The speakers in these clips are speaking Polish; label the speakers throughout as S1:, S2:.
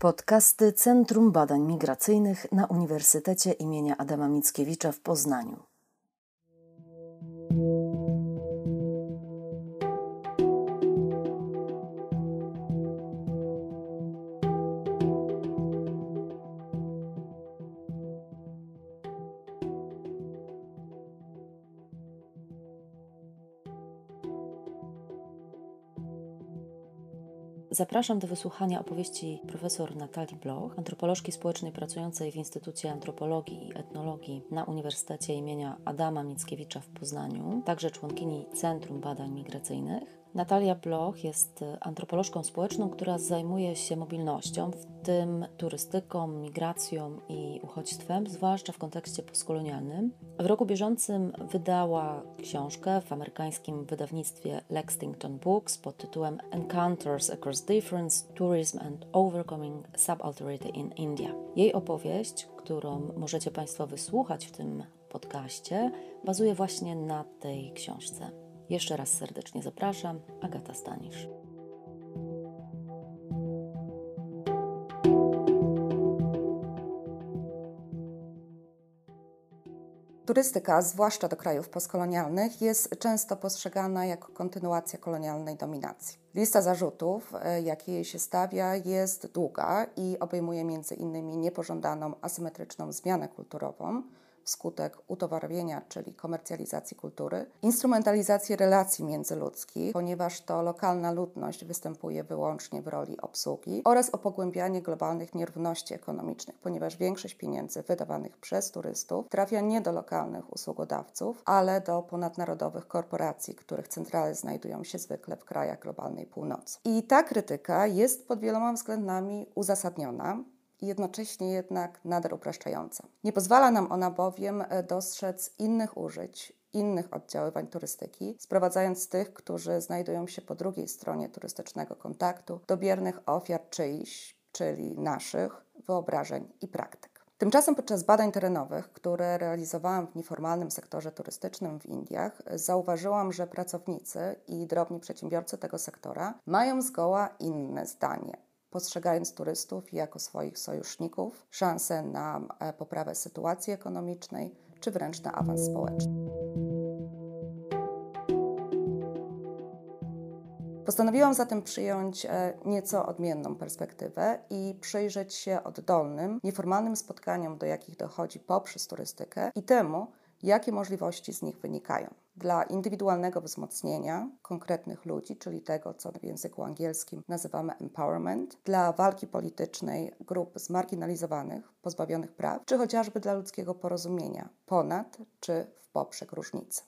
S1: Podcasty Centrum Badań Migracyjnych na Uniwersytecie imienia Adama Mickiewicza w Poznaniu. Zapraszam do wysłuchania opowieści profesor Natalii Bloch, antropolożki społecznej pracującej w Instytucie Antropologii i Etnologii na Uniwersytecie imienia Adama Mickiewicza w Poznaniu, także członkini Centrum Badań Migracyjnych. Natalia Bloch jest antropolożką społeczną, która zajmuje się mobilnością, w tym turystyką, migracją i uchodźstwem, zwłaszcza w kontekście postkolonialnym. W roku bieżącym wydała książkę w amerykańskim wydawnictwie Lexington Books pod tytułem Encounters Across Difference, Tourism and Overcoming Subalterity in India. Jej opowieść, którą możecie Państwo wysłuchać w tym podcaście, bazuje właśnie na tej książce. Jeszcze raz serdecznie zapraszam, Agata Stanisz.
S2: Turystyka, zwłaszcza do krajów postkolonialnych, jest często postrzegana jako kontynuacja kolonialnej dominacji. Lista zarzutów, e, jakie jej się stawia, jest długa i obejmuje m.in. niepożądaną asymetryczną zmianę kulturową, wskutek utowarowienia, czyli komercjalizacji kultury, instrumentalizacji relacji międzyludzkich, ponieważ to lokalna ludność występuje wyłącznie w roli obsługi, oraz o pogłębianie globalnych nierówności ekonomicznych, ponieważ większość pieniędzy wydawanych przez turystów trafia nie do lokalnych usługodawców, ale do ponadnarodowych korporacji, których centrale znajdują się zwykle w krajach globalnej północy. I ta krytyka jest pod wieloma względami uzasadniona, jednocześnie jednak nader upraszczająca. Nie pozwala nam ona bowiem e, dostrzec innych użyć, innych oddziaływań turystyki, sprowadzając tych, którzy znajdują się po drugiej stronie turystycznego kontaktu, do biernych ofiar czyichś, czyli naszych, wyobrażeń i praktyk. Tymczasem podczas badań terenowych, które realizowałam w nieformalnym sektorze turystycznym w Indiach, zauważyłam, że pracownicy i drobni przedsiębiorcy tego sektora mają zgoła inne zdanie postrzegając turystów jako swoich sojuszników, szansę na e, poprawę sytuacji ekonomicznej czy wręcz na awans społeczny. Postanowiłam zatem przyjąć e, nieco odmienną perspektywę i przyjrzeć się oddolnym, nieformalnym spotkaniom, do jakich dochodzi poprzez turystykę i temu, jakie możliwości z nich wynikają. Dla indywidualnego wzmocnienia konkretnych ludzi, czyli tego, co w języku angielskim nazywamy empowerment, dla walki politycznej grup zmarginalizowanych, pozbawionych praw, czy chociażby dla ludzkiego porozumienia ponad czy w poprzek różnicy.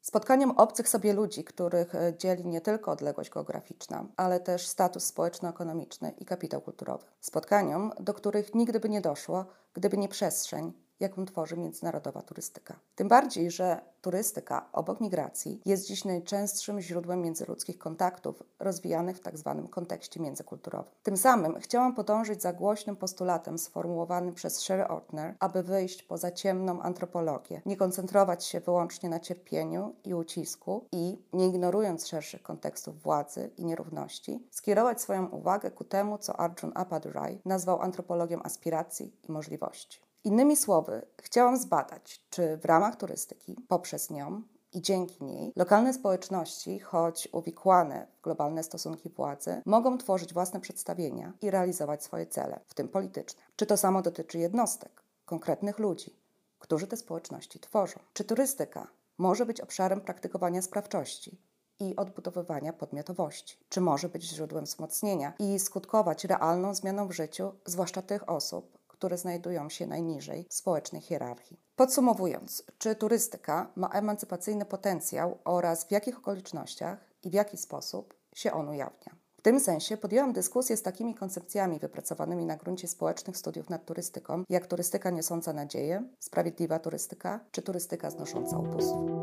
S2: Spotkaniem obcych sobie ludzi, których dzieli nie tylko odległość geograficzna, ale też status społeczno-ekonomiczny i kapitał kulturowy. Spotkaniom, do których nigdy by nie doszło, gdyby nie przestrzeń, jaką tworzy międzynarodowa turystyka. Tym bardziej, że turystyka obok migracji jest dziś najczęstszym źródłem międzyludzkich kontaktów rozwijanych w tzw. Tak kontekście międzykulturowym. Tym samym chciałam podążyć za głośnym postulatem sformułowanym przez Sherry Ortner, aby wyjść poza ciemną antropologię, nie koncentrować się wyłącznie na cierpieniu i ucisku i, nie ignorując szerszych kontekstów władzy i nierówności, skierować swoją uwagę ku temu, co Arjun Appadurai nazwał antropologią aspiracji i możliwości. Innymi słowy, chciałam zbadać, czy w ramach turystyki, poprzez nią i dzięki niej lokalne społeczności, choć uwikłane w globalne stosunki władzy, mogą tworzyć własne przedstawienia i realizować swoje cele, w tym polityczne. Czy to samo dotyczy jednostek, konkretnych ludzi, którzy te społeczności tworzą? Czy turystyka może być obszarem praktykowania sprawczości, i odbudowywania podmiotowości. Czy może być źródłem wzmocnienia i skutkować realną zmianą w życiu, zwłaszcza tych osób, które znajdują się najniżej w społecznej hierarchii. Podsumowując, czy turystyka ma emancypacyjny potencjał oraz w jakich okolicznościach i w jaki sposób się on ujawnia? W tym sensie podjęłam dyskusję z takimi koncepcjami wypracowanymi na gruncie społecznych studiów nad turystyką, jak turystyka niosąca nadzieję, sprawiedliwa turystyka czy turystyka znosząca ubóstwo.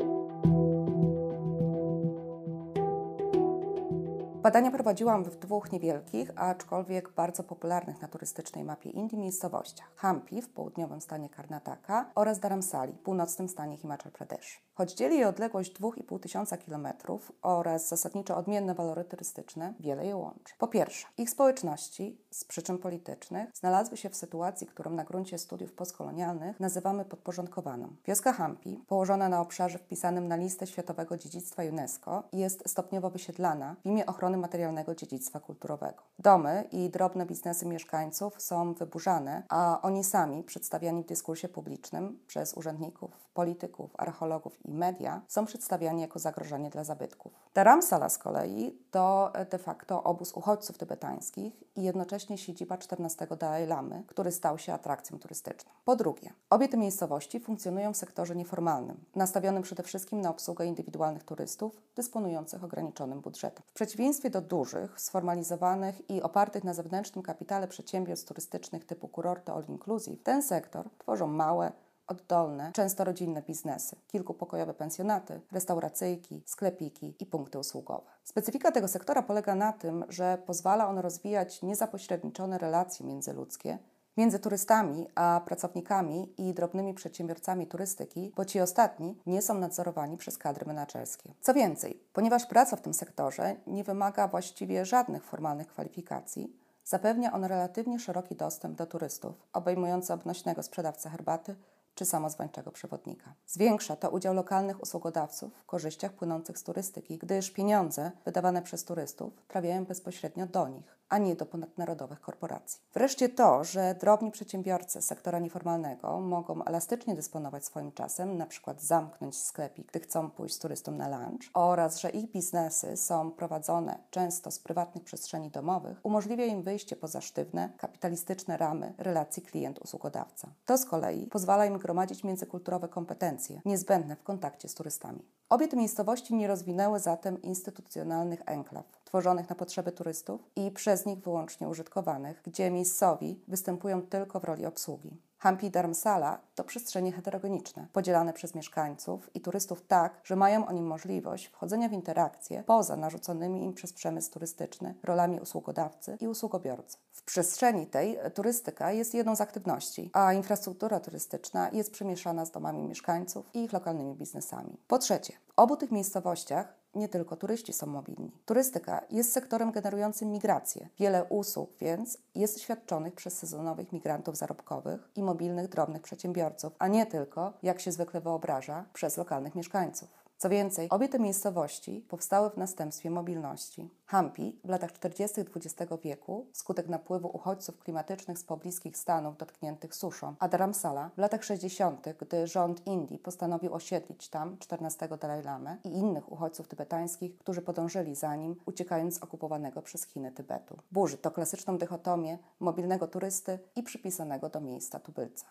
S2: Badania prowadziłam w dwóch niewielkich, aczkolwiek bardzo popularnych na turystycznej mapie Indii miejscowościach. Hampi w południowym stanie Karnataka oraz Dharamsali w północnym stanie Himachal Pradesh. Choć dzieli je odległość 2,5 tysiąca kilometrów oraz zasadniczo odmienne walory turystyczne, wiele je łączy. Po pierwsze, ich społeczności z przyczyn politycznych znalazły się w sytuacji, którą na gruncie studiów postkolonialnych nazywamy podporządkowaną. Wioska Hampi, położona na obszarze wpisanym na listę Światowego Dziedzictwa UNESCO, jest stopniowo wysiedlana w imię ochrony materialnego dziedzictwa kulturowego. Domy i drobne biznesy mieszkańców są wyburzane, a oni sami, przedstawiani w dyskursie publicznym przez urzędników, polityków, archeologów i media, są przedstawiani jako zagrożenie dla zabytków. Dharamsala z kolei to de facto obóz uchodźców tybetańskich i jednocześnie siedziba 14 Dalai Lamy, który stał się atrakcją turystyczną. Po drugie, obie te miejscowości funkcjonują w sektorze nieformalnym, nastawionym przede wszystkim na obsługę indywidualnych turystów dysponujących ograniczonym budżetem. W przeciwieństwie do dużych, sformalizowanych i opartych na zewnętrznym kapitale przedsiębiorstw turystycznych typu kurorty all inclusive, ten sektor tworzą małe, oddolne, często rodzinne biznesy, kilkupokojowe pensjonaty, restauracyjki, sklepiki i punkty usługowe. Specyfika tego sektora polega na tym, że pozwala on rozwijać niezapośredniczone relacje międzyludzkie między turystami a pracownikami i drobnymi przedsiębiorcami turystyki, bo ci ostatni nie są nadzorowani przez kadry menedżerskie. Co więcej, ponieważ praca w tym sektorze nie wymaga właściwie żadnych formalnych kwalifikacji, zapewnia on relatywnie szeroki dostęp do turystów, obejmujący obnośnego sprzedawcę herbaty, czy samozwańczego przewodnika. Zwiększa to udział lokalnych usługodawców w korzyściach płynących z turystyki, gdyż pieniądze wydawane przez turystów trafiają bezpośrednio do nich, a nie do ponadnarodowych korporacji. Wreszcie to, że drobni przedsiębiorcy sektora nieformalnego mogą elastycznie dysponować swoim czasem, na przykład zamknąć sklepik, gdy chcą pójść z turystą na lunch, oraz że ich biznesy są prowadzone często z prywatnych przestrzeni domowych, umożliwia im wyjście poza sztywne, kapitalistyczne ramy relacji klient-usługodawca. To z kolei pozwala im gromadzić międzykulturowe kompetencje niezbędne w kontakcie z turystami. Obie te miejscowości nie rozwinęły zatem instytucjonalnych enklaw, tworzonych na potrzeby turystów i przez nich wyłącznie użytkowanych, gdzie miejscowi występują tylko w roli obsługi. Hampi Dharamsala to przestrzenie heterogeniczne, podzielane przez mieszkańców i turystów tak, że mają oni możliwość wchodzenia w interakcje poza narzuconymi im przez przemysł turystyczny rolami usługodawcy i usługobiorcy. W przestrzeni tej turystyka jest jedną z aktywności, a infrastruktura turystyczna jest przemieszana z domami mieszkańców i ich lokalnymi biznesami. Po trzecie, w obu tych miejscowościach nie tylko turyści są mobilni. Turystyka jest sektorem generującym migrację. Wiele usług więc jest świadczonych przez sezonowych migrantów zarobkowych i mobilnych drobnych przedsiębiorców, a nie tylko, jak się zwykle wyobraża, przez lokalnych mieszkańców. Co więcej, obie te miejscowości powstały w następstwie mobilności. Hampi w latach 40. XX wieku, wskutek napływu uchodźców klimatycznych z pobliskich stanów dotkniętych suszą, a Dharamsala w latach 60., gdy rząd Indii postanowił osiedlić tam 14 Dalaj Lamę i innych uchodźców tybetańskich, którzy podążyli za nim, uciekając z okupowanego przez Chiny Tybetu. Burzy to klasyczną dychotomię mobilnego turysty i przypisanego do miejsca tubylca.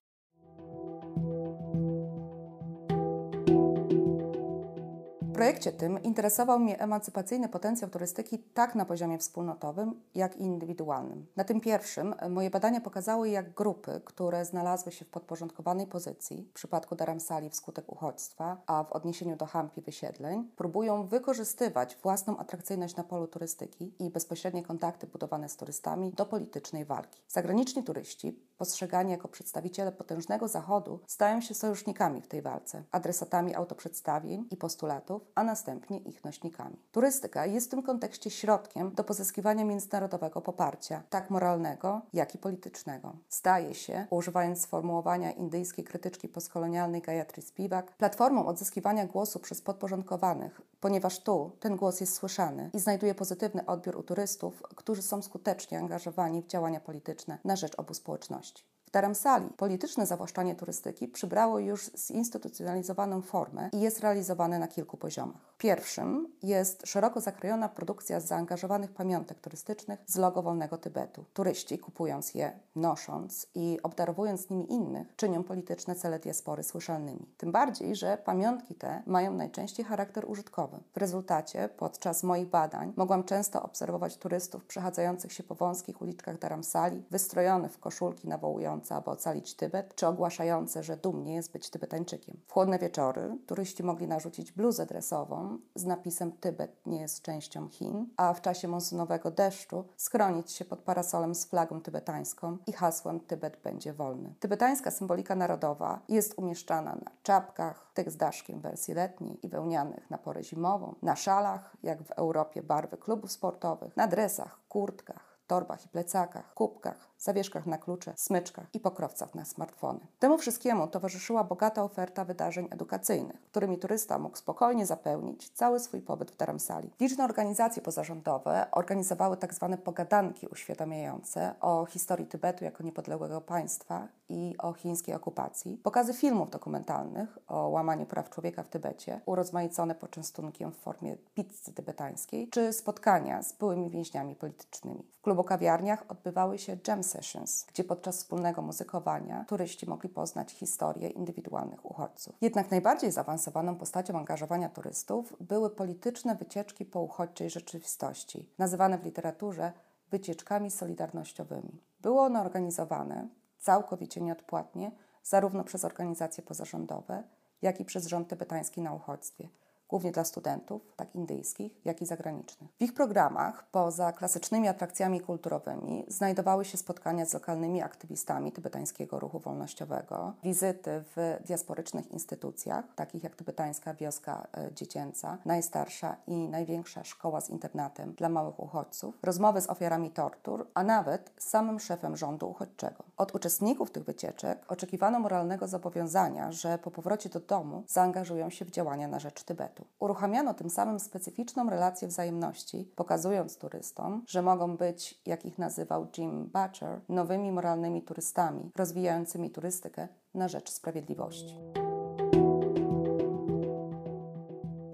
S2: Projekcie tym interesował mnie emancypacyjny potencjał turystyki tak na poziomie wspólnotowym, jak i indywidualnym. Na tym pierwszym moje badania pokazały, jak grupy, które znalazły się w podporządkowanej pozycji, w przypadku Daramsali wskutek uchodźstwa, a w odniesieniu do Hampi wysiedleń, próbują wykorzystywać własną atrakcyjność na polu turystyki i bezpośrednie kontakty budowane z turystami do politycznej walki. Zagraniczni turyści, postrzegani jako przedstawiciele potężnego Zachodu, stają się sojusznikami w tej walce, adresatami autoprzedstawień i postulatów, a następnie ich nośnikami. Turystyka jest w tym kontekście środkiem do pozyskiwania międzynarodowego poparcia, tak moralnego, jak i politycznego. Staje się, używając sformułowania indyjskiej krytyczki postkolonialnej Gayatri Spivak, platformą odzyskiwania głosu przez podporządkowanych, ponieważ tu ten głos jest słyszany i znajduje pozytywny odbiór u turystów, którzy są skutecznie angażowani w działania polityczne na rzecz obu społeczności. Dharamsali polityczne zawłaszczanie turystyki przybrało już zinstytucjonalizowaną formę i jest realizowane na kilku poziomach. Pierwszym jest szeroko zakrojona produkcja zaangażowanych pamiątek turystycznych z logo Wolnego Tybetu. Turyści, kupując je, nosząc i obdarowując nimi innych, czynią polityczne cele diaspory słyszalnymi. Tym bardziej, że pamiątki te mają najczęściej charakter użytkowy. W rezultacie, podczas moich badań, mogłam często obserwować turystów przechadzających się po wąskich uliczkach Dharamsali, wystrojonych w koszulki nawołujące dążące, aby ocalić Tybet, czy ogłaszające, że dumnie jest być Tybetańczykiem. W chłodne wieczory turyści mogli narzucić bluzę dresową z napisem Tybet nie jest częścią Chin, a w czasie monsunowego deszczu schronić się pod parasolem z flagą tybetańską i hasłem Tybet będzie wolny. Tybetańska symbolika narodowa jest umieszczana na czapkach, tych z daszkiem wersji letniej i wełnianych na porę zimową, na szalach, jak w Europie barwy klubów sportowych, na dresach, kurtkach, torbach i plecakach, kubkach, zawieszkach na klucze, smyczkach i pokrowcach na smartfony. Temu wszystkiemu towarzyszyła bogata oferta wydarzeń edukacyjnych, którymi turysta mógł spokojnie zapełnić cały swój pobyt w Dharamsali. Liczne organizacje pozarządowe organizowały tzw. Tak pogadanki uświadamiające o historii Tybetu jako niepodległego państwa i o chińskiej okupacji, pokazy filmów dokumentalnych o łamaniu praw człowieka w Tybecie, urozmaicone poczęstunkiem w formie pizzy tybetańskiej, czy spotkania z byłymi więźniami politycznymi. W klubu kawiarniach odbywały się jam sessions, gdzie podczas wspólnego muzykowania turyści mogli poznać historię indywidualnych uchodźców. Jednak najbardziej zaawansowaną postacią angażowania turystów były polityczne wycieczki po uchodźczej rzeczywistości, nazywane w literaturze wycieczkami solidarnościowymi. Były one organizowane całkowicie nieodpłatnie zarówno przez organizacje pozarządowe, jak i przez rząd tybetański na uchodźstwie – głównie dla studentów, tak indyjskich, jak i zagranicznych. W ich programach, poza klasycznymi atrakcjami kulturowymi, znajdowały się spotkania z lokalnymi aktywistami tybetańskiego ruchu wolnościowego, wizyty w diasporycznych instytucjach, takich jak tybetańska wioska e, dziecięca, najstarsza i największa szkoła z internatem dla małych uchodźców, rozmowy z ofiarami tortur, a nawet z samym szefem rządu uchodźczego. Od uczestników tych wycieczek oczekiwano moralnego zobowiązania, że po powrocie do domu zaangażują się w działania na rzecz Tybetu. Uruchamiano tym samym specyficzną relację wzajemności, pokazując turystom, że mogą być, jak ich nazywał Jim Butcher, nowymi moralnymi turystami, rozwijającymi turystykę na rzecz sprawiedliwości.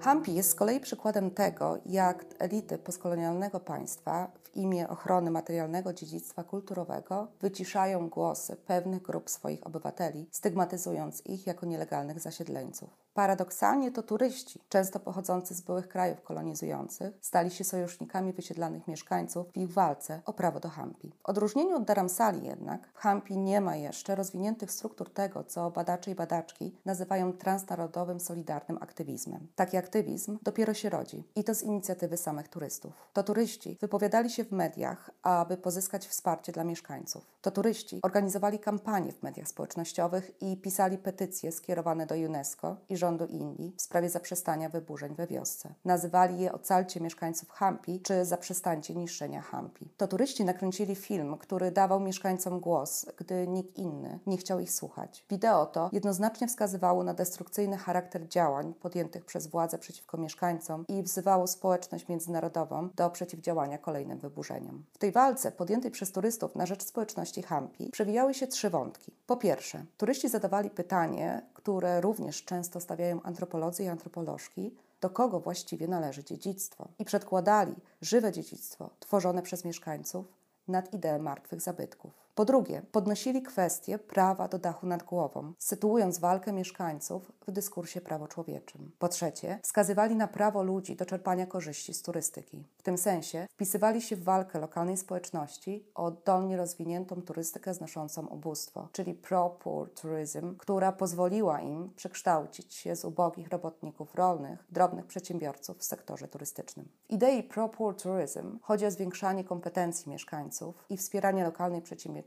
S2: Hampi jest z kolei przykładem tego, jak elity postkolonialnego państwa w imię ochrony materialnego dziedzictwa kulturowego wyciszają głosy pewnych grup swoich obywateli, stygmatyzując ich jako nielegalnych zasiedleńców. Paradoksalnie to turyści, często pochodzący z byłych krajów kolonizujących, stali się sojusznikami wysiedlanych mieszkańców w ich walce o prawo do Hampi. W odróżnieniu od Dharamsali jednak, w Hampi nie ma jeszcze rozwiniętych struktur tego, co badacze i badaczki nazywają transnarodowym, solidarnym aktywizmem. Taki aktywizm dopiero się rodzi i to z inicjatywy samych turystów. To turyści wypowiadali się w mediach, aby pozyskać wsparcie dla mieszkańców. To turyści organizowali kampanie w mediach społecznościowych i pisali petycje skierowane do UNESCO i rządu Indii w sprawie zaprzestania wyburzeń we wiosce. Nazywali je Ocalcie mieszkańców Hampi czy Zaprzestańcie niszczenia Hampi. To turyści nakręcili film, który dawał mieszkańcom głos, gdy nikt inny nie chciał ich słuchać. Wideo to jednoznacznie wskazywało na destrukcyjny charakter działań podjętych przez władze przeciwko mieszkańcom i wzywało społeczność międzynarodową do przeciwdziałania kolejnym wyburzeniom. W tej walce podjętej przez turystów na rzecz społeczności Hampi przewijały się trzy wątki. Po pierwsze, turyści zadawali pytanie, które również często stawiają antropolodzy i antropolożki, do kogo właściwie należy dziedzictwo. I przedkładali żywe dziedzictwo tworzone przez mieszkańców nad ideę martwych zabytków. Po drugie, podnosili kwestię prawa do dachu nad głową, sytuując walkę mieszkańców w dyskursie prawo-człowieczym. Po trzecie, wskazywali na prawo ludzi do czerpania korzyści z turystyki. W tym sensie wpisywali się w walkę lokalnej społeczności o oddolnie rozwiniętą turystykę znoszącą ubóstwo, czyli pro-poor tourism, która pozwoliła im przekształcić się z ubogich robotników rolnych, drobnych przedsiębiorców w sektorze turystycznym. W idei pro-poor tourism chodzi o zwiększanie kompetencji mieszkańców i wspieranie lokalnej przedsiębiorczości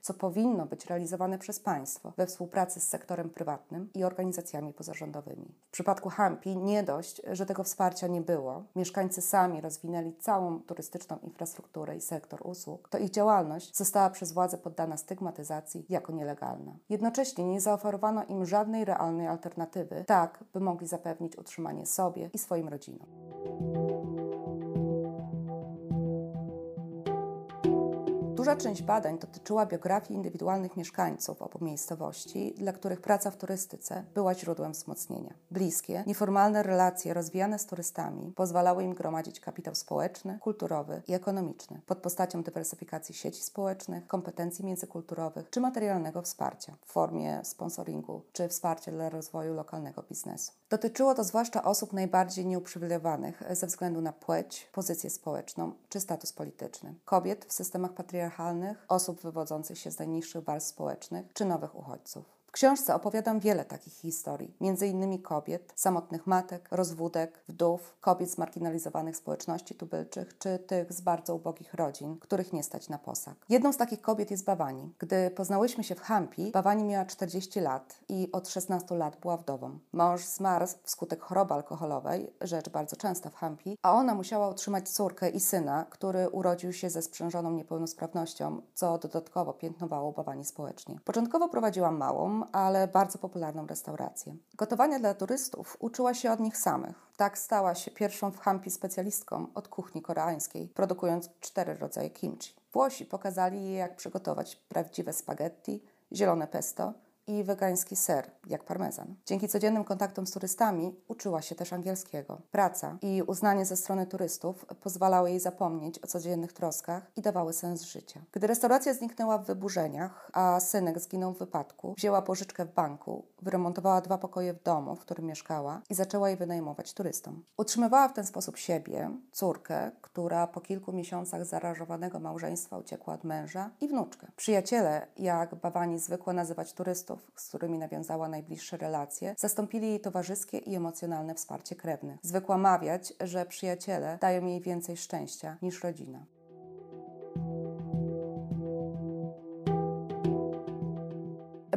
S2: co powinno być realizowane przez państwo we współpracy z sektorem prywatnym i organizacjami pozarządowymi. W przypadku Hampi nie dość, że tego wsparcia nie było, mieszkańcy sami rozwinęli całą turystyczną infrastrukturę i sektor usług, to ich działalność została przez władze poddana stygmatyzacji jako nielegalna. Jednocześnie nie zaoferowano im żadnej realnej alternatywy, tak by mogli zapewnić utrzymanie sobie i swoim rodzinom. Duża część badań dotyczyła biografii indywidualnych mieszkańców obu miejscowości, dla których praca w turystyce była źródłem wzmocnienia. Bliskie, nieformalne relacje rozwijane z turystami pozwalały im gromadzić kapitał społeczny, kulturowy i ekonomiczny pod postacią dywersyfikacji sieci społecznych, kompetencji międzykulturowych czy materialnego wsparcia w formie sponsoringu czy wsparcia dla rozwoju lokalnego biznesu. Dotyczyło to zwłaszcza osób najbardziej nieuprzywilejowanych ze względu na płeć, pozycję społeczną czy status polityczny. Kobiet w systemach patriarchalnych osób wywodzących się z najniższych warstw społecznych czy nowych uchodźców. W książce opowiadam wiele takich historii, między innymi kobiet, samotnych matek, rozwódek, wdów, kobiet z marginalizowanych społeczności tubylczych, czy tych z bardzo ubogich rodzin, których nie stać na posag. Jedną z takich kobiet jest Bawani. Gdy poznałyśmy się w Hampi, Bawani miała 40 lat i od 16 lat była wdową. Mąż zmarł wskutek choroby alkoholowej, rzecz bardzo częsta w Hampi, a ona musiała utrzymać córkę i syna, który urodził się ze sprzężoną niepełnosprawnością, co dodatkowo piętnowało Bawani społecznie. Początkowo prowadziła małą, ale bardzo popularną restaurację. Gotowania dla turystów uczyła się od nich samych. Tak stała się pierwszą w Hampi specjalistką od kuchni koreańskiej, produkując cztery rodzaje kimchi. Włosi pokazali jej, jak przygotować prawdziwe spaghetti, zielone pesto i wegański ser, jak parmezan. Dzięki codziennym kontaktom z turystami uczyła się też angielskiego. Praca i uznanie ze strony turystów pozwalały jej zapomnieć o codziennych troskach i dawały sens życia. Gdy restauracja zniknęła w wyburzeniach, a synek zginął w wypadku, wzięła pożyczkę w banku, wyremontowała dwa pokoje w domu, w którym mieszkała i zaczęła je wynajmować turystom. Utrzymywała w ten sposób siebie, córkę, która po kilku miesiącach zarażowanego małżeństwa uciekła od męża i wnuczkę. Przyjaciele, jak Bawani zwykła nazywać turystów, z którymi nawiązała najbliższe relacje, zastąpili jej towarzyskie i emocjonalne wsparcie krewnych. Zwykła mawiać, że przyjaciele dają jej więcej szczęścia niż rodzina.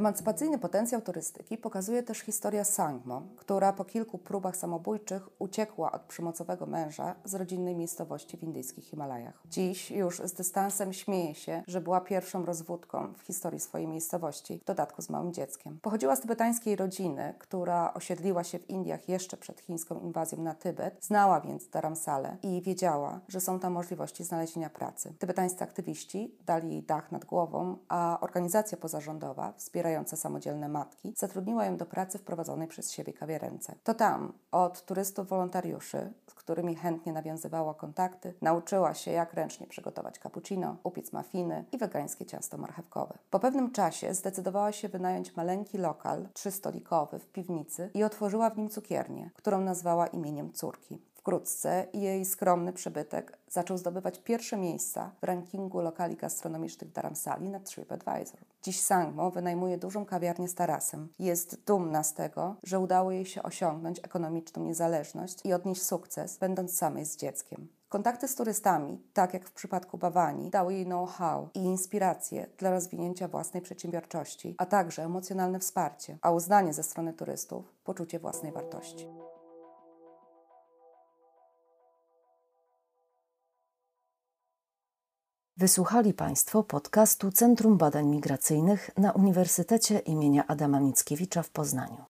S2: Emancypacyjny potencjał turystyki pokazuje też historia Sangmo, która po kilku próbach samobójczych uciekła od przemocowego męża z rodzinnej miejscowości w indyjskich Himalajach. Dziś już z dystansem śmieje się, że była pierwszą rozwódką w historii swojej miejscowości, w dodatku z małym dzieckiem. Pochodziła z tybetańskiej rodziny, która osiedliła się w Indiach jeszcze przed chińską inwazją na Tybet, znała więc Dharamsale i wiedziała, że są tam możliwości znalezienia pracy. Tybetańscy aktywiści dali jej dach nad głową, a organizacja pozarządowa wspierająca samodzielne matki, zatrudniła ją do pracy w prowadzonej przez siebie kawiarence. To tam, od turystów wolontariuszy, z którymi chętnie nawiązywała kontakty, nauczyła się, jak ręcznie przygotować cappuccino, upiec mafiny i wegańskie ciasto marchewkowe. Po pewnym czasie zdecydowała się wynająć maleńki lokal, trzystolikowy, w piwnicy i otworzyła w nim cukiernię, którą nazwała imieniem córki. Wkrótce jej skromny przybytek zaczął zdobywać pierwsze miejsca w rankingu lokali gastronomicznych Dharamsali na TripAdvisor. Dziś Sangmo wynajmuje dużą kawiarnię z tarasem. Jest dumna z tego, że udało jej się osiągnąć ekonomiczną niezależność i odnieść sukces, będąc samej z dzieckiem. Kontakty z turystami, tak jak w przypadku Bawani, dały jej know-how i inspirację dla rozwinięcia własnej przedsiębiorczości, a także emocjonalne wsparcie, a uznanie ze strony turystów poczucie własnej wartości.
S1: Wysłuchali Państwo podcastu Centrum Badań Migracyjnych na Uniwersytecie imienia Adama Mickiewicza w Poznaniu.